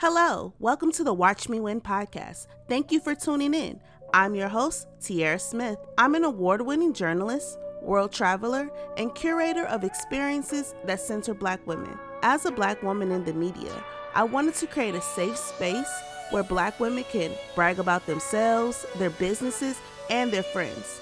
Hello, welcome to the Watch Me Win podcast. Thank you for tuning in. I'm your host, Tiara Smith. I'm an award winning journalist, world traveler, and curator of experiences that center Black women. As a Black woman in the media, I wanted to create a safe space where Black women can brag about themselves, their businesses, and their friends.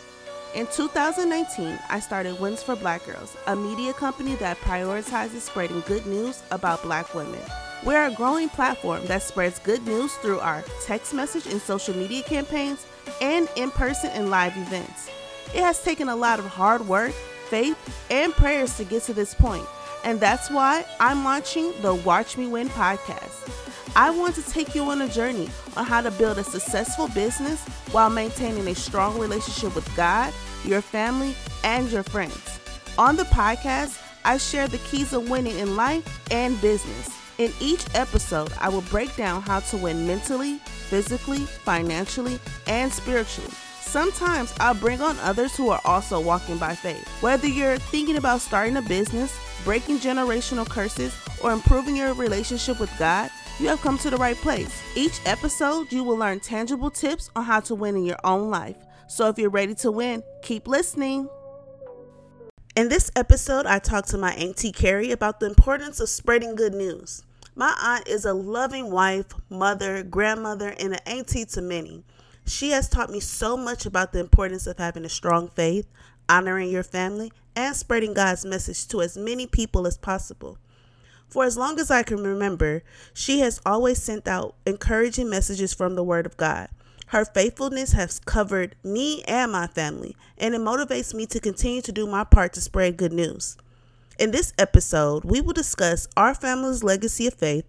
In 2019, I started Wins for Black Girls, a media company that prioritizes spreading good news about Black women. We're a growing platform that spreads good news through our text message and social media campaigns and in person and live events. It has taken a lot of hard work, faith, and prayers to get to this point, and that's why I'm launching the Watch Me Win podcast. I want to take you on a journey on how to build a successful business while maintaining a strong relationship with God, your family, and your friends. On the podcast, I share the keys of winning in life and business. In each episode, I will break down how to win mentally, physically, financially, and spiritually. Sometimes I'll bring on others who are also walking by faith. Whether you're thinking about starting a business, breaking generational curses, or improving your relationship with God, you have come to the right place. Each episode, you will learn tangible tips on how to win in your own life. So if you're ready to win, keep listening. In this episode, I talked to my Auntie Carrie about the importance of spreading good news. My aunt is a loving wife, mother, grandmother, and an auntie to many. She has taught me so much about the importance of having a strong faith, honoring your family, and spreading God's message to as many people as possible. For as long as I can remember, she has always sent out encouraging messages from the Word of God. Her faithfulness has covered me and my family, and it motivates me to continue to do my part to spread good news. In this episode, we will discuss our family's legacy of faith,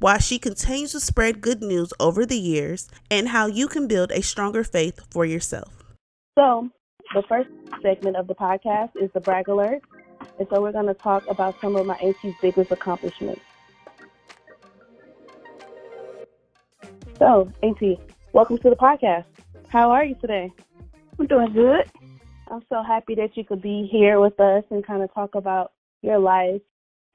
why she continues to spread good news over the years, and how you can build a stronger faith for yourself. So, the first segment of the podcast is the brag alert. And so we're going to talk about some of my auntie's biggest accomplishments. So, Auntie, welcome to the podcast. How are you today? I'm doing good. I'm so happy that you could be here with us and kind of talk about your life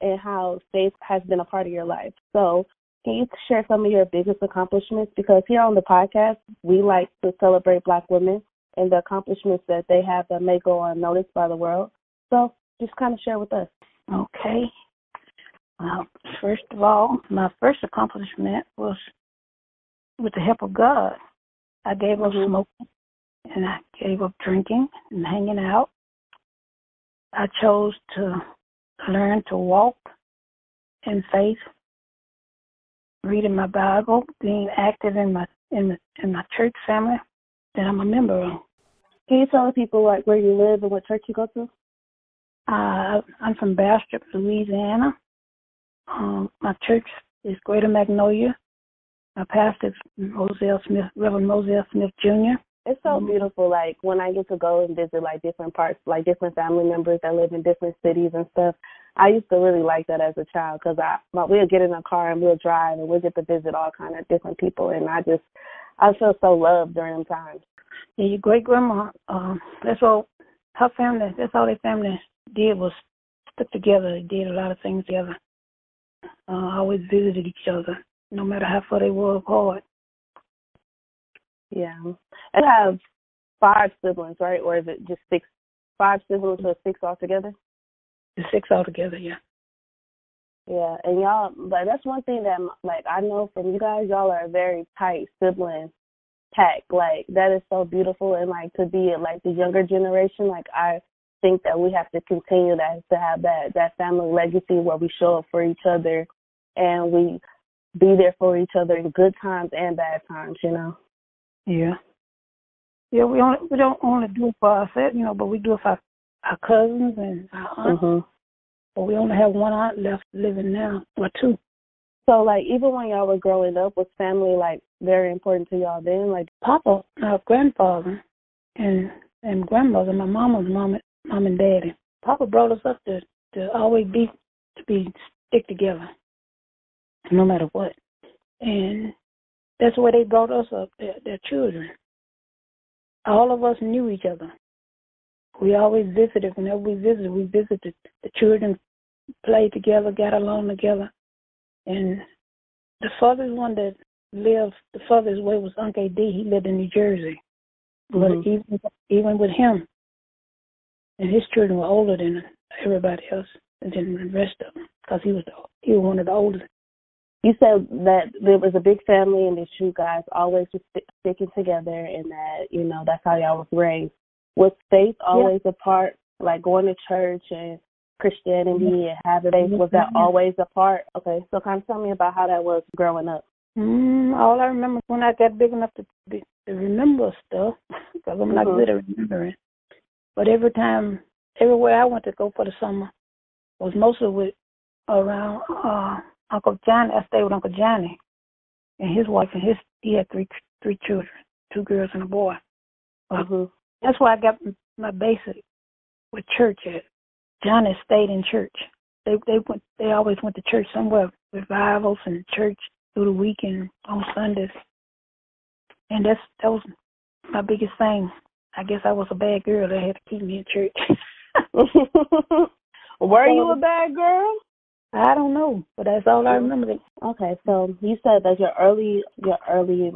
and how faith has been a part of your life. So, can you share some of your biggest accomplishments? Because here on the podcast, we like to celebrate Black women and the accomplishments that they have that may go unnoticed by the world. So, just kind of share with us. Okay. Well, first of all, my first accomplishment was with the help of God. I gave up Mhm. smoking and I gave up drinking and hanging out. I chose to learn to walk in faith, reading my Bible, being active in my in the, in my church family that I'm a member of. Can you tell the people like where you live and what church you go to? Uh, I'm from Bastrop, Louisiana. Um, my church is Greater Magnolia. My pastor Moselle Smith, Reverend Moselle Smith Jr. It's so Mhm. beautiful. Like when I get to go and visit like different parts, like different family members that live in different cities and stuff. I used to really like that as a child because I my, we'll get in a car and we'll drive and we'll get to visit all kind of different people and I just I feel so loved during them times. Yeah, your great grandma, um, that's all her family, that's all their family did was stick together. They did a lot of things together. Uh, always visited each other, no matter how far they were apart. Yeah, and I have five siblings, right? Or is it just six? Five siblings or six altogether? The six altogether, yeah. Yeah, and y'all, like that's one thing that like I know from you guys, y'all are a very tight sibling pack. Like that is so beautiful, and like to be like the younger generation, like I think that we have to continue that to have that that family legacy where we show up for each other, and we be there for each other in good times and bad times. You know. Yeah. Yeah, we only we don't only do it for ourselves, you know, but we do it for our, our cousins and our aunts. Mhm. But we only have one aunt left living now, or two. So like even when y'all were growing up, was family like very important to y'all then? Like Papa, our grandfather, and and grandmother, my mama's mom, mom and daddy. Papa brought us up to to always be to be stick together, no matter what. And that's where they brought us up, their, their children. All of us knew each other. We always visited. Whenever we visited, we visited. The children played together, got along together, and the furthest one that lived the furthest way was Uncle D. He lived in New Jersey. But Mhm. even even with him, and his children were older than everybody else, and than the rest of them, because he was the, he was one of the oldest. You said that there was a big family and that you guys always just st- sticking together and that, you know, that's how y'all was raised. Was faith always a part, like going to church and Christianity and having faith, was that Mhm. always a part? Okay, so kind of tell me about how that was growing up. Mm, all I remember when I got big enough to, be, to remember stuff, because I'm not Mhm. good at remembering. But every time, everywhere I went to go for the summer was mostly with around uh Uncle Johnny. I stayed with Uncle Johnny and his wife and his he had three three children, two girls and a boy. Well, hmm That's where I got my basic with church at. Johnny stayed in church. They they went they always went to church somewhere, revivals and church through the week and on Sundays. And that's that was my biggest thing. I guess I was a bad girl that had to keep me in church. Were you a bad girl? I don't know, but that's all I remember. Okay, so you said that your early your early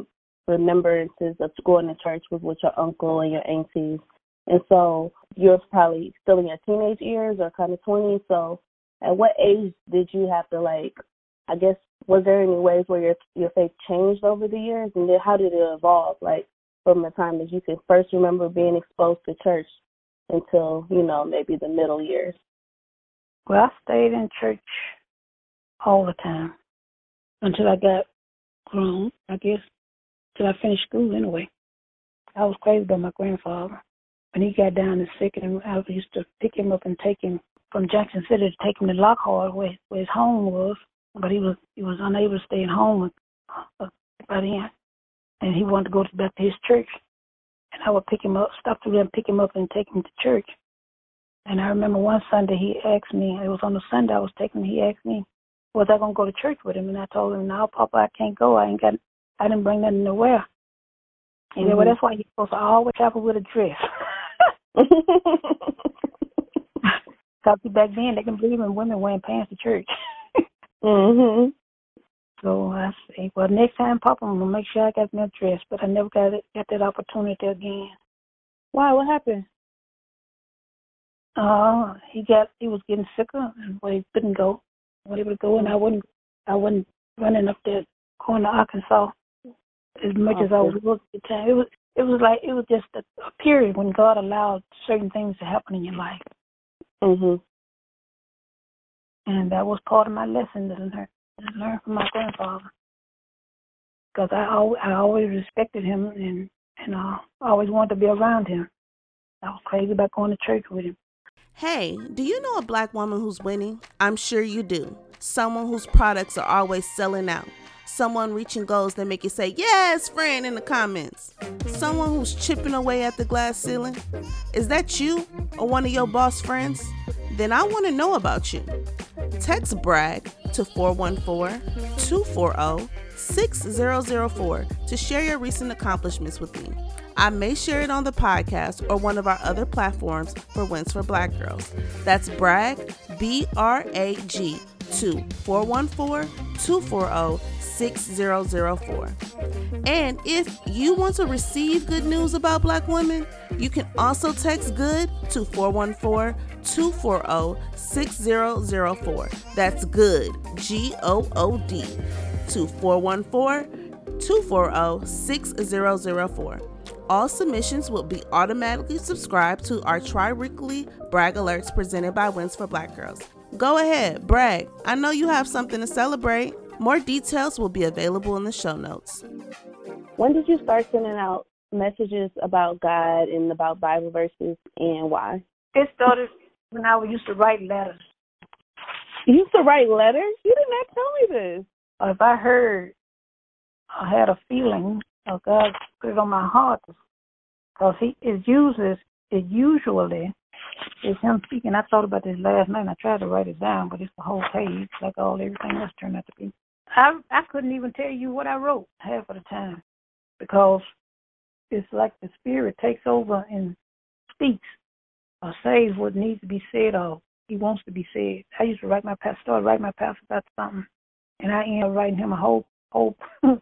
remembrances of going to church was with your uncle and your aunties, and so you're probably still in your teenage years or kind of twenties. So, at what age did you have to like? I guess was there any ways where your your faith changed over the years, and then how did it evolve? Like from the time that you can first remember being exposed to church until you know maybe the middle years. Well, I stayed in church all the time until I got grown, I guess, till I finished school anyway. I was crazy about my grandfather. When he got down and sick, and I used to pick him up and take him from Jackson City to take him to Lockhart, where, where his home was. But he was he was unable to stay at home uh, by then, and he wanted to go back to his church. And I would pick him up, stop through there and pick him up and take him to church. And I remember one Sunday he asked me, it was on the Sunday I was taking him, he asked me, was I gonna go to church with him? And I told him, No, Papa, I can't go. I ain't got I didn't bring nothing to wear. He said, Well that's why you're supposed to always travel with a dress. Cause back then they can believe in women wearing pants to church. mhm. so I say, Well next time Papa I'm gonna make sure I got my dress but I never got it got that opportunity again. Why? What happened? Uh he got he was getting sicker and he couldn't go. Wasn't able to go and I wasn't I wasn't running up there going to Arkansas as much as I was at the time. It was it was like it was just a, a period when God allowed certain things to happen in your life. Mhm. And that was part of my lesson that I learned, that I learned from my grandfather. Because I always, I always respected him and and uh, I always wanted to be around him. I was crazy about going to church with him. Hey, do you know a black woman who's winning? I'm sure you do. Someone whose products are always selling out. Someone reaching goals that make you say, Yes, friend, in the comments. Someone who's chipping away at the glass ceiling. Is that you or one of your boss friends? Then I want to know about you. Text BRAG to 414 240 6004 to share your recent accomplishments with me. I may share it on the podcast or one of our other platforms for Wins for Black Girls. That's BRAG, B R A G, to 414 240 6004. And if you want to receive good news about black women, you can also text good to 414 240 6004. That's good, G O O D, to 414 240 6004. All submissions will be automatically subscribed to our tri weekly brag alerts presented by Wins for Black Girls. Go ahead, brag. I know you have something to celebrate. More details will be available in the show notes. When did you start sending out messages about God and about Bible verses and why? It started when I used to write letters. You used to write letters? You did not tell me this. Or if I heard, I had a feeling, or God put it on my heart, because He it uses it usually is Him speaking. I thought about this last night. and I tried to write it down, but it's the whole page, like all everything else turned out to be. I I couldn't even tell you what I wrote half of the time because it's like the Spirit takes over and speaks or says what needs to be said or He wants to be said. I used to write my pastor, writing my pastor about something, and I ended up writing him a whole whole and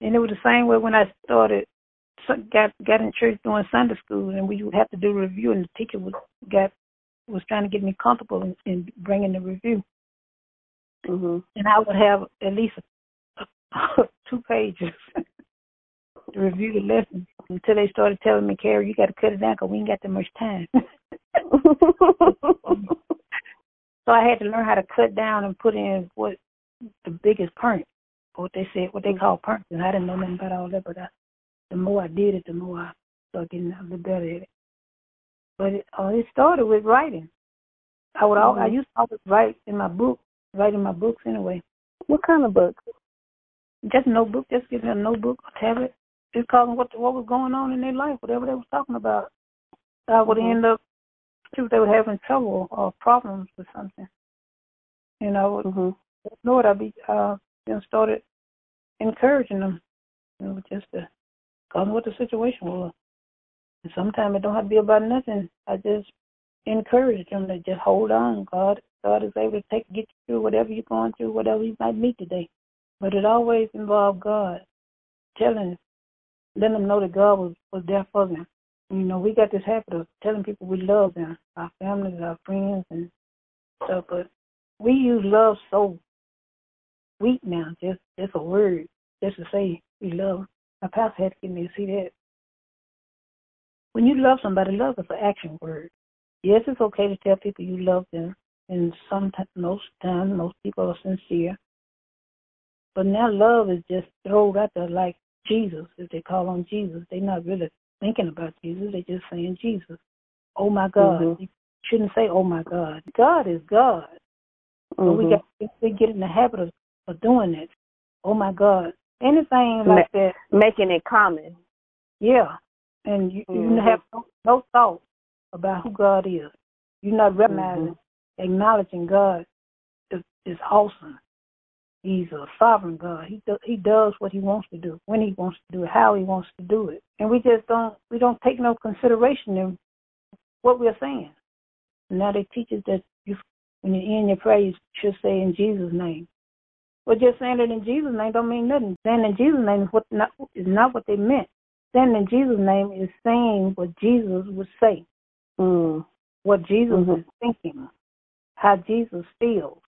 it was the same way when I started got got in church doing Sunday school, and we would have to do review, and the teacher was got was trying to get me comfortable in, in bringing the review. Mm-hmm. And I would have at least two pages to review the lesson until they started telling me, Carrie, you got to cut it down because we ain't got that much time. so I had to learn how to cut down and put in what the biggest point, what they said, what they call punch. And I didn't know nothing about all that, but I, the more I did it, the more I started getting a little better at it. But it, uh, it started with writing. I would mm-hmm. I used to always write in my book, write in my books anyway. What kind of books? Just notebook, just give me a notebook, a tablet, just calling what what was going on in their life, whatever they was talking about. I would mm-hmm. end up if they were having trouble or problems with something. You know, mm-hmm. Lord, I'd be uh you started encouraging them, you know, just to call them what the situation was. And sometimes it don't have to be about nothing. I just encourage them to just hold on. God God is able to take get you through whatever you're going through, whatever you might meet today. But it always involved God telling letting them know that God was, was there for them. You know, we got this habit of telling people we love them, our families, our friends, and stuff. But we use love so weak now, just just a word, just to say we love. My pastor had to get me to see that. When you love somebody, love is an action word. Yes, it's okay to tell people you love them, and sometimes, most times, most people are sincere. But now love is just thrown out there like Jesus, if they call on Jesus. They're not really thinking about Jesus. They're just saying Jesus. Oh my God. Mm-hmm. You shouldn't say, oh my God. God is God. Mm-hmm. But we got we get in the habit of, of doing it. Oh my God. Anything like Ma- that. Making it common. Yeah. And you, mm-hmm. you have no, no thought about who God is. You're not recognizing, mm-hmm. acknowledging God is, is awesome. He's a sovereign God. He do, he does what he wants to do, when he wants to do it, how he wants to do it, and we just don't we don't take no consideration in what we're saying. now they teach us that you, when you end your prayer, you should say in Jesus' name. But just saying it in Jesus' name don't mean nothing. Saying in Jesus' name is what not is not what they meant. Saying in Jesus' name is saying what Jesus would say, mm. what Jesus mm-hmm. is thinking, how Jesus feels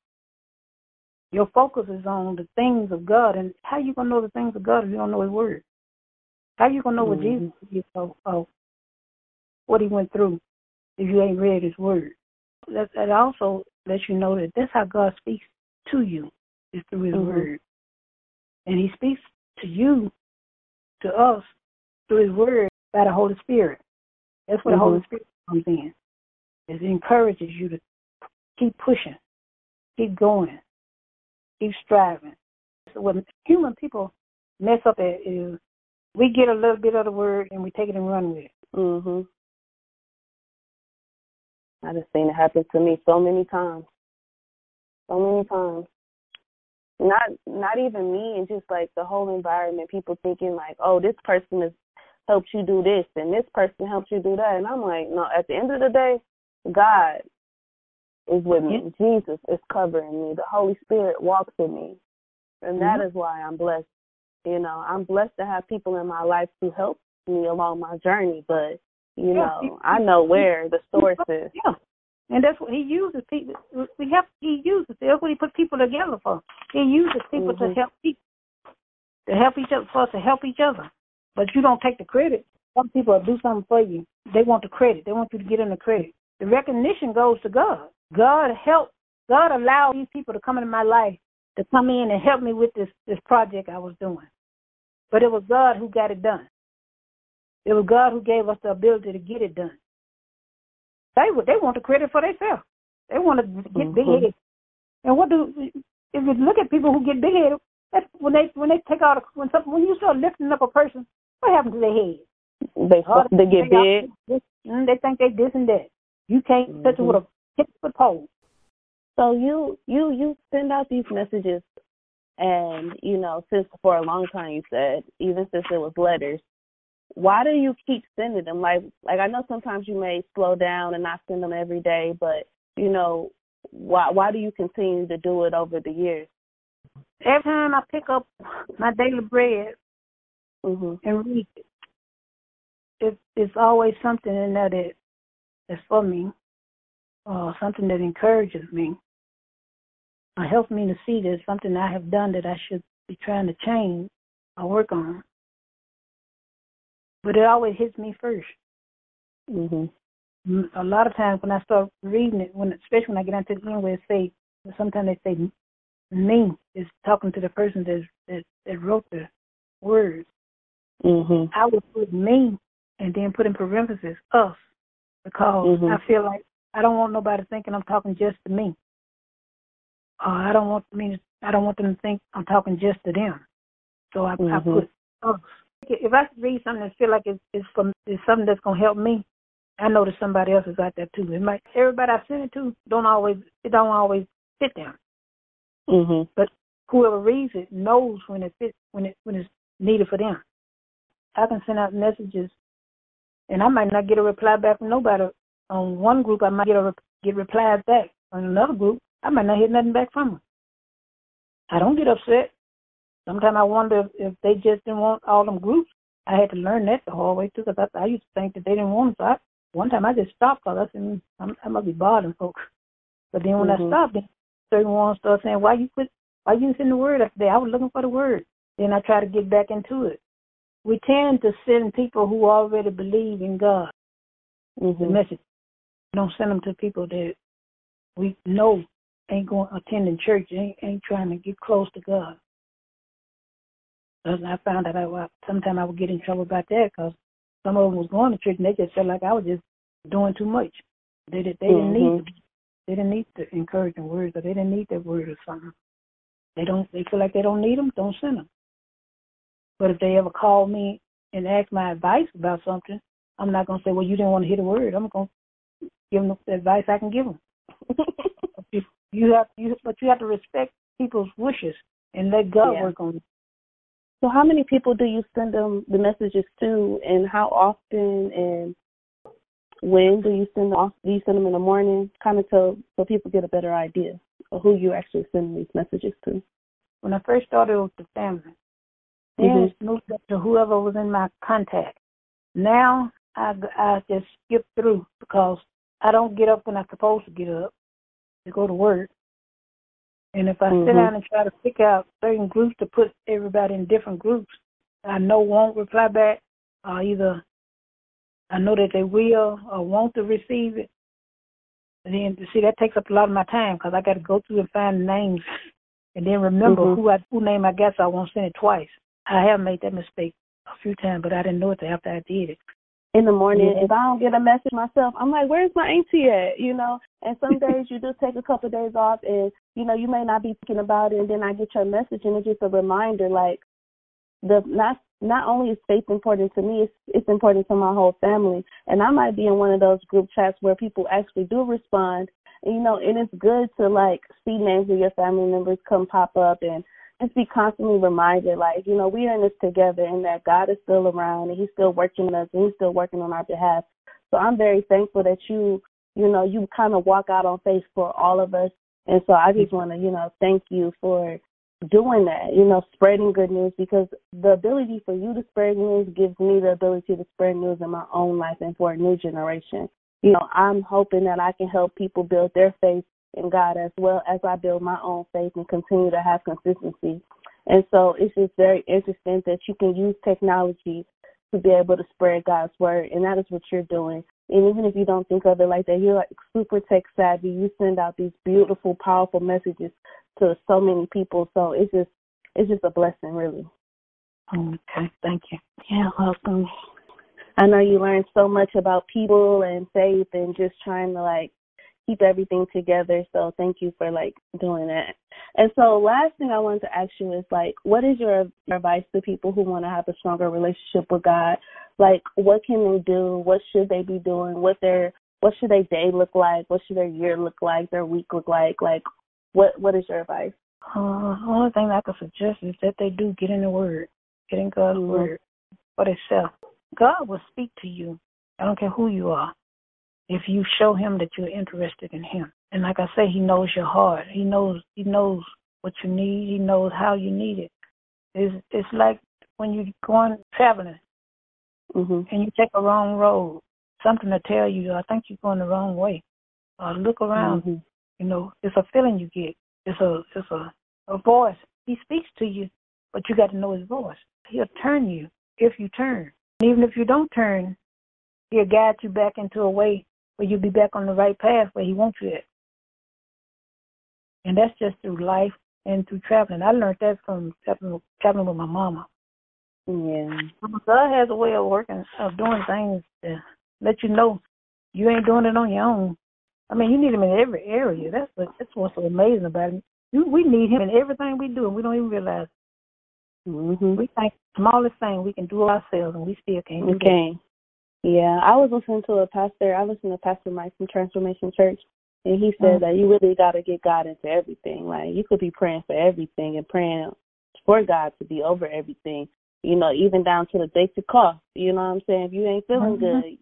your focus is on the things of God, and how you gonna know the things of God if you don't know His Word? How you gonna know mm-hmm. what Jesus is of, of what He went through if you ain't read His Word? That, that also lets you know that that's how God speaks to you is through His mm-hmm. Word, and He speaks to you, to us, through His Word by the Holy Spirit. That's where mm-hmm. the Holy Spirit comes in. It encourages you to keep pushing, keep going, keep striving. So when human people mess up at is we get a little bit of the word and we take it and run with it. Mhm. I just seen it happen to me so many times. So many times. Not not even me and just like the whole environment, people thinking like, Oh, this person has helped you do this and this person helped you do that and I'm like, No, at the end of the day, God is with me. Jesus is covering me. The Holy Spirit walks with me. And that mm-hmm. is why I'm blessed. You know, I'm blessed to have people in my life to help me along my journey, but you yeah. know, I know where the source is. Yeah. And that's what he uses people we have he uses that's what he put people together for. He uses people mm-hmm. to help people to help each other for us to help each other. But you don't take the credit. Some people will do something for you. They want the credit. They want you to get in the credit. The recognition goes to God. God helped, God allowed these people to come into my life to come in and help me with this this project I was doing. But it was God who got it done. It was God who gave us the ability to get it done. They they want the credit for themselves. They want to get mm-hmm. big headed. And what do if you look at people who get big headed? That's when they when they take out a, when some, when you start lifting up a person, what happened to their head? They oh, they get they big. Mm, they think they this and that. You can't mm-hmm. touch it with a hit the pole. So you you you send out these messages, and you know since for a long time you said even since it was letters. Why do you keep sending them? Like like I know sometimes you may slow down and not send them every day, but you know why why do you continue to do it over the years? Every time I pick up my daily bread hmm and read it, it it's always something in there that that's for me, or something that encourages me, or helps me to see there's something I have done that I should be trying to change or work on. But it always hits me first. Mhm. Mm, A lot of times when I start reading it, when especially when I get into the end where it say, sometimes they say me is talking to the person that that, that wrote the words. Mhm. I would put me and then put in parentheses us because Mhm. I feel like I don't want nobody thinking I'm talking just to me. Uh, I don't want me I don't want them to think I'm talking just to them. So I, I Mhm. put us. If I read something and feel like it's, it's from it's something that's gonna help me, I know that somebody else is out there too. It might everybody I send it to don't always it don't always fit them. Mhm. But whoever reads it knows when it fits when it when it's needed for them. I can send out messages, and I might not get a reply back from nobody. On one group, I might get a re- get replies back. On another group, I might not hear nothing back from them. I don't get upset. Sometimes I wonder if, if they just didn't want all them groups. I had to learn that the hard way too, because I, I used to think that they didn't want them. So I, one time I just stopped because I said "Mm, I'm, I must be bothering folks. But then when Mhm. I stopped, then certain ones started saying, "Why you quit? Why you didn't send the word up there? I was looking for the word." Then I try to get back into it. We tend to send people who already believe in God the Mhm. message. We don't send them to people that we know ain't going attending church, ain't ain't trying to get close to God. Because I found that I sometimes I would get in trouble about that because some of them was going to church and they just felt like I was just doing too much. They did, they didn't need Mhm. they didn't need the encouraging words or they didn't need that word or something. They don't they feel like they don't need them, don't send them. But if they ever call me and ask my advice about something, I'm not gonna say, well, you didn't want to hear the word. I'm gonna give them the advice I can give them. you, have you, but you have to respect people's wishes and let God Yeah. work on it. So how many people do you send them the messages to, and how often, and when do you send them? off? Do you send them in the morning? Kind of so so people get a better idea of who you actually send these messages to. When I first started with the family, then Mhm. moved up to whoever was in my contact. Now I I just skip through because I don't get up when I'm supposed to get up to go to work. And if I Mhm. sit down and try to pick out certain groups to put everybody in different groups, I know won't reply back, or either I know that they will or want to receive it. And then see that takes up a lot of my time because I got to go through and find names and then remember Mhm. who I who name I got so I won't send it twice. I have made that mistake a few times, but I didn't know it till after I did it. in the morning. Yeah. If I don't get a message myself, I'm like, where's my auntie at? You know, and some days you just take a couple of days off and, you know, you may not be thinking about it and then I get your message and it's just a reminder like the not not only is faith important to me, it's it's important to my whole family. And I might be in one of those group chats where people actually do respond. And, you know, and it's good to like see names of your family members come pop up and just be constantly reminded, like, you know, we are in this together and that God is still around and He's still working with us and He's still working on our behalf. So I'm very thankful that you, you know, you kind of walk out on faith for all of us. And so I just want to, you know, thank you for doing that, you know, spreading good news because the ability for you to spread news gives me the ability to spread news in my own life and for a new generation. You know, I'm hoping that I can help people build their faith in God as well as I build my own faith and continue to have consistency. And so it's just very interesting that you can use technology to be able to spread God's word, and that is what you're doing. And even if you don't think of it like that, you're like super tech savvy. You send out these beautiful, powerful messages to so many people. So it's just it's just a blessing, really. Okay, thank you. Yeah, welcome. I know you learned so much about people and faith and just trying to like keep everything together. So thank you for like doing that. And so last thing I wanted to ask you is like what is your advice to people who want to have a stronger relationship with God? Like what can they do? What should they be doing? What their what should their day look like? What should their year look like? Their week look like? Like what what is your advice? Uh, only thing I could suggest is that they do get in the Word, get in God's Mhm. Word for themselves. God will speak to you. I don't care who you are. If you show him that you're interested in him. And like I say, he knows your heart. He knows he knows what you need. He knows how you need it. It's it's like when you're going traveling Mhm. and you take a wrong road. Something to tell you, I think you're going the wrong way. Uh, look around. Mhm. You know, it's a feeling you get. It's a it's a a voice. He speaks to you, but you got to know his voice. He'll turn you if you turn. And even if you don't turn, he'll guide you back into a way where you'll be back on the right path where he wants you at. And that's just through life and through traveling. I learned that from traveling, traveling with my mama. Yeah. God has a way of working, of doing things to let you know you ain't doing it on your own. I mean, you need him in every area. That's what, that's what's so amazing about him. You, we need him in everything we do, and we don't even realize. it. Mhm. We think the smallest thing we can do ourselves, and we still can't that. Okay. Yeah, I was listening to a pastor. I listened to Pastor Mike from Transformation Church, and he said Mhm. that you really got to get God into everything. Like you could be praying for everything and praying for God to be over everything. You know, even down to the basic cough. You know what I'm saying? If you ain't feeling Mhm. good,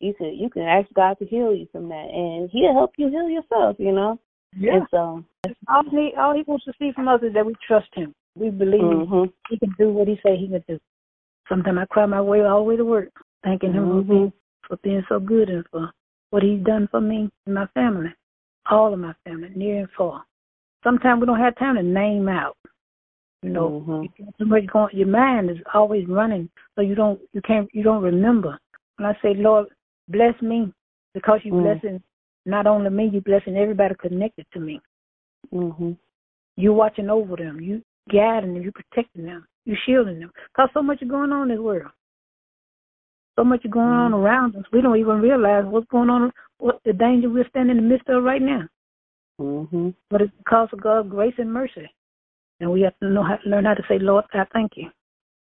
you could you can ask God to heal you from that, and He'll help you heal yourself. You know. Yeah. And so. All he, all he wants to see from us is that we trust him. We believe Mhm. he can do what he say he can do. Sometimes I cry my way all the way to work, thanking him for being so good and for what he's done for me and my family, all of my family, near and far. Sometimes we don't have time to name out. You know, Mhm. got too much going. Your mind is always running, so you don't you can't you don't remember. When I say Lord bless me, because you Mm. blessing not only me, you blessing everybody connected to me. Mhm. You watching over them. You guiding them. You protecting them. You shielding them. Cause so much is going on in this world. So much going on Mm-hmm. around us. We don't even realize what's going on. What the danger we're standing in the midst of right now. Mhm. But it's because of God's grace and mercy, and we have to know how learn how to say, Lord, I thank you.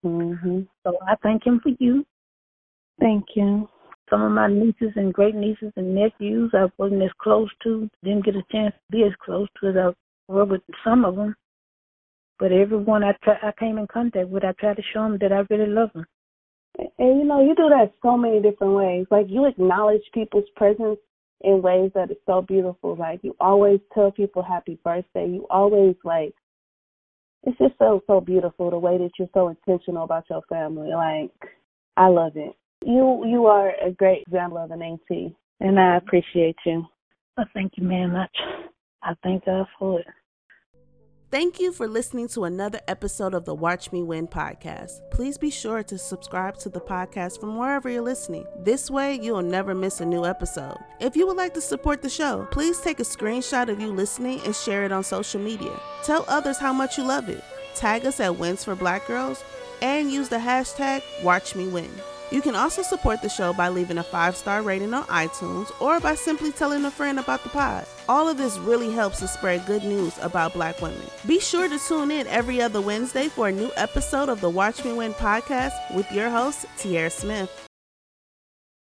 Mhm. So I thank Him for you. Thank you. Some of my nieces and great nieces and nephews I wasn't as close to, didn't get a chance to be as close to as I were with some of them. But everyone I try, I came in contact with, I tried to show them that I really love them. And you know, you do that so many different ways. Like you acknowledge people's presence in ways that is so beautiful. Like you always tell people happy birthday. You always like it's just so so beautiful the way that you're so intentional about your family. Like I love it. You you are a great example of an auntie, and I appreciate you. I thank you very much. I thank God for it. Thank you for listening to another episode of the Watch Me Win podcast. Please be sure to subscribe to the podcast from wherever you're listening. This way, you'll never miss a new episode. If you would like to support the show, please take a screenshot of you listening and share it on social media. Tell others how much you love it. Tag us at Wins for Black Girls and use the hashtag WatchMeWin. You can also support the show by leaving a five star rating on iTunes or by simply telling a friend about the pod. All of this really helps to spread good news about black women. Be sure to tune in every other Wednesday for a new episode of the Watch Me Win podcast with your host, Tierra Smith.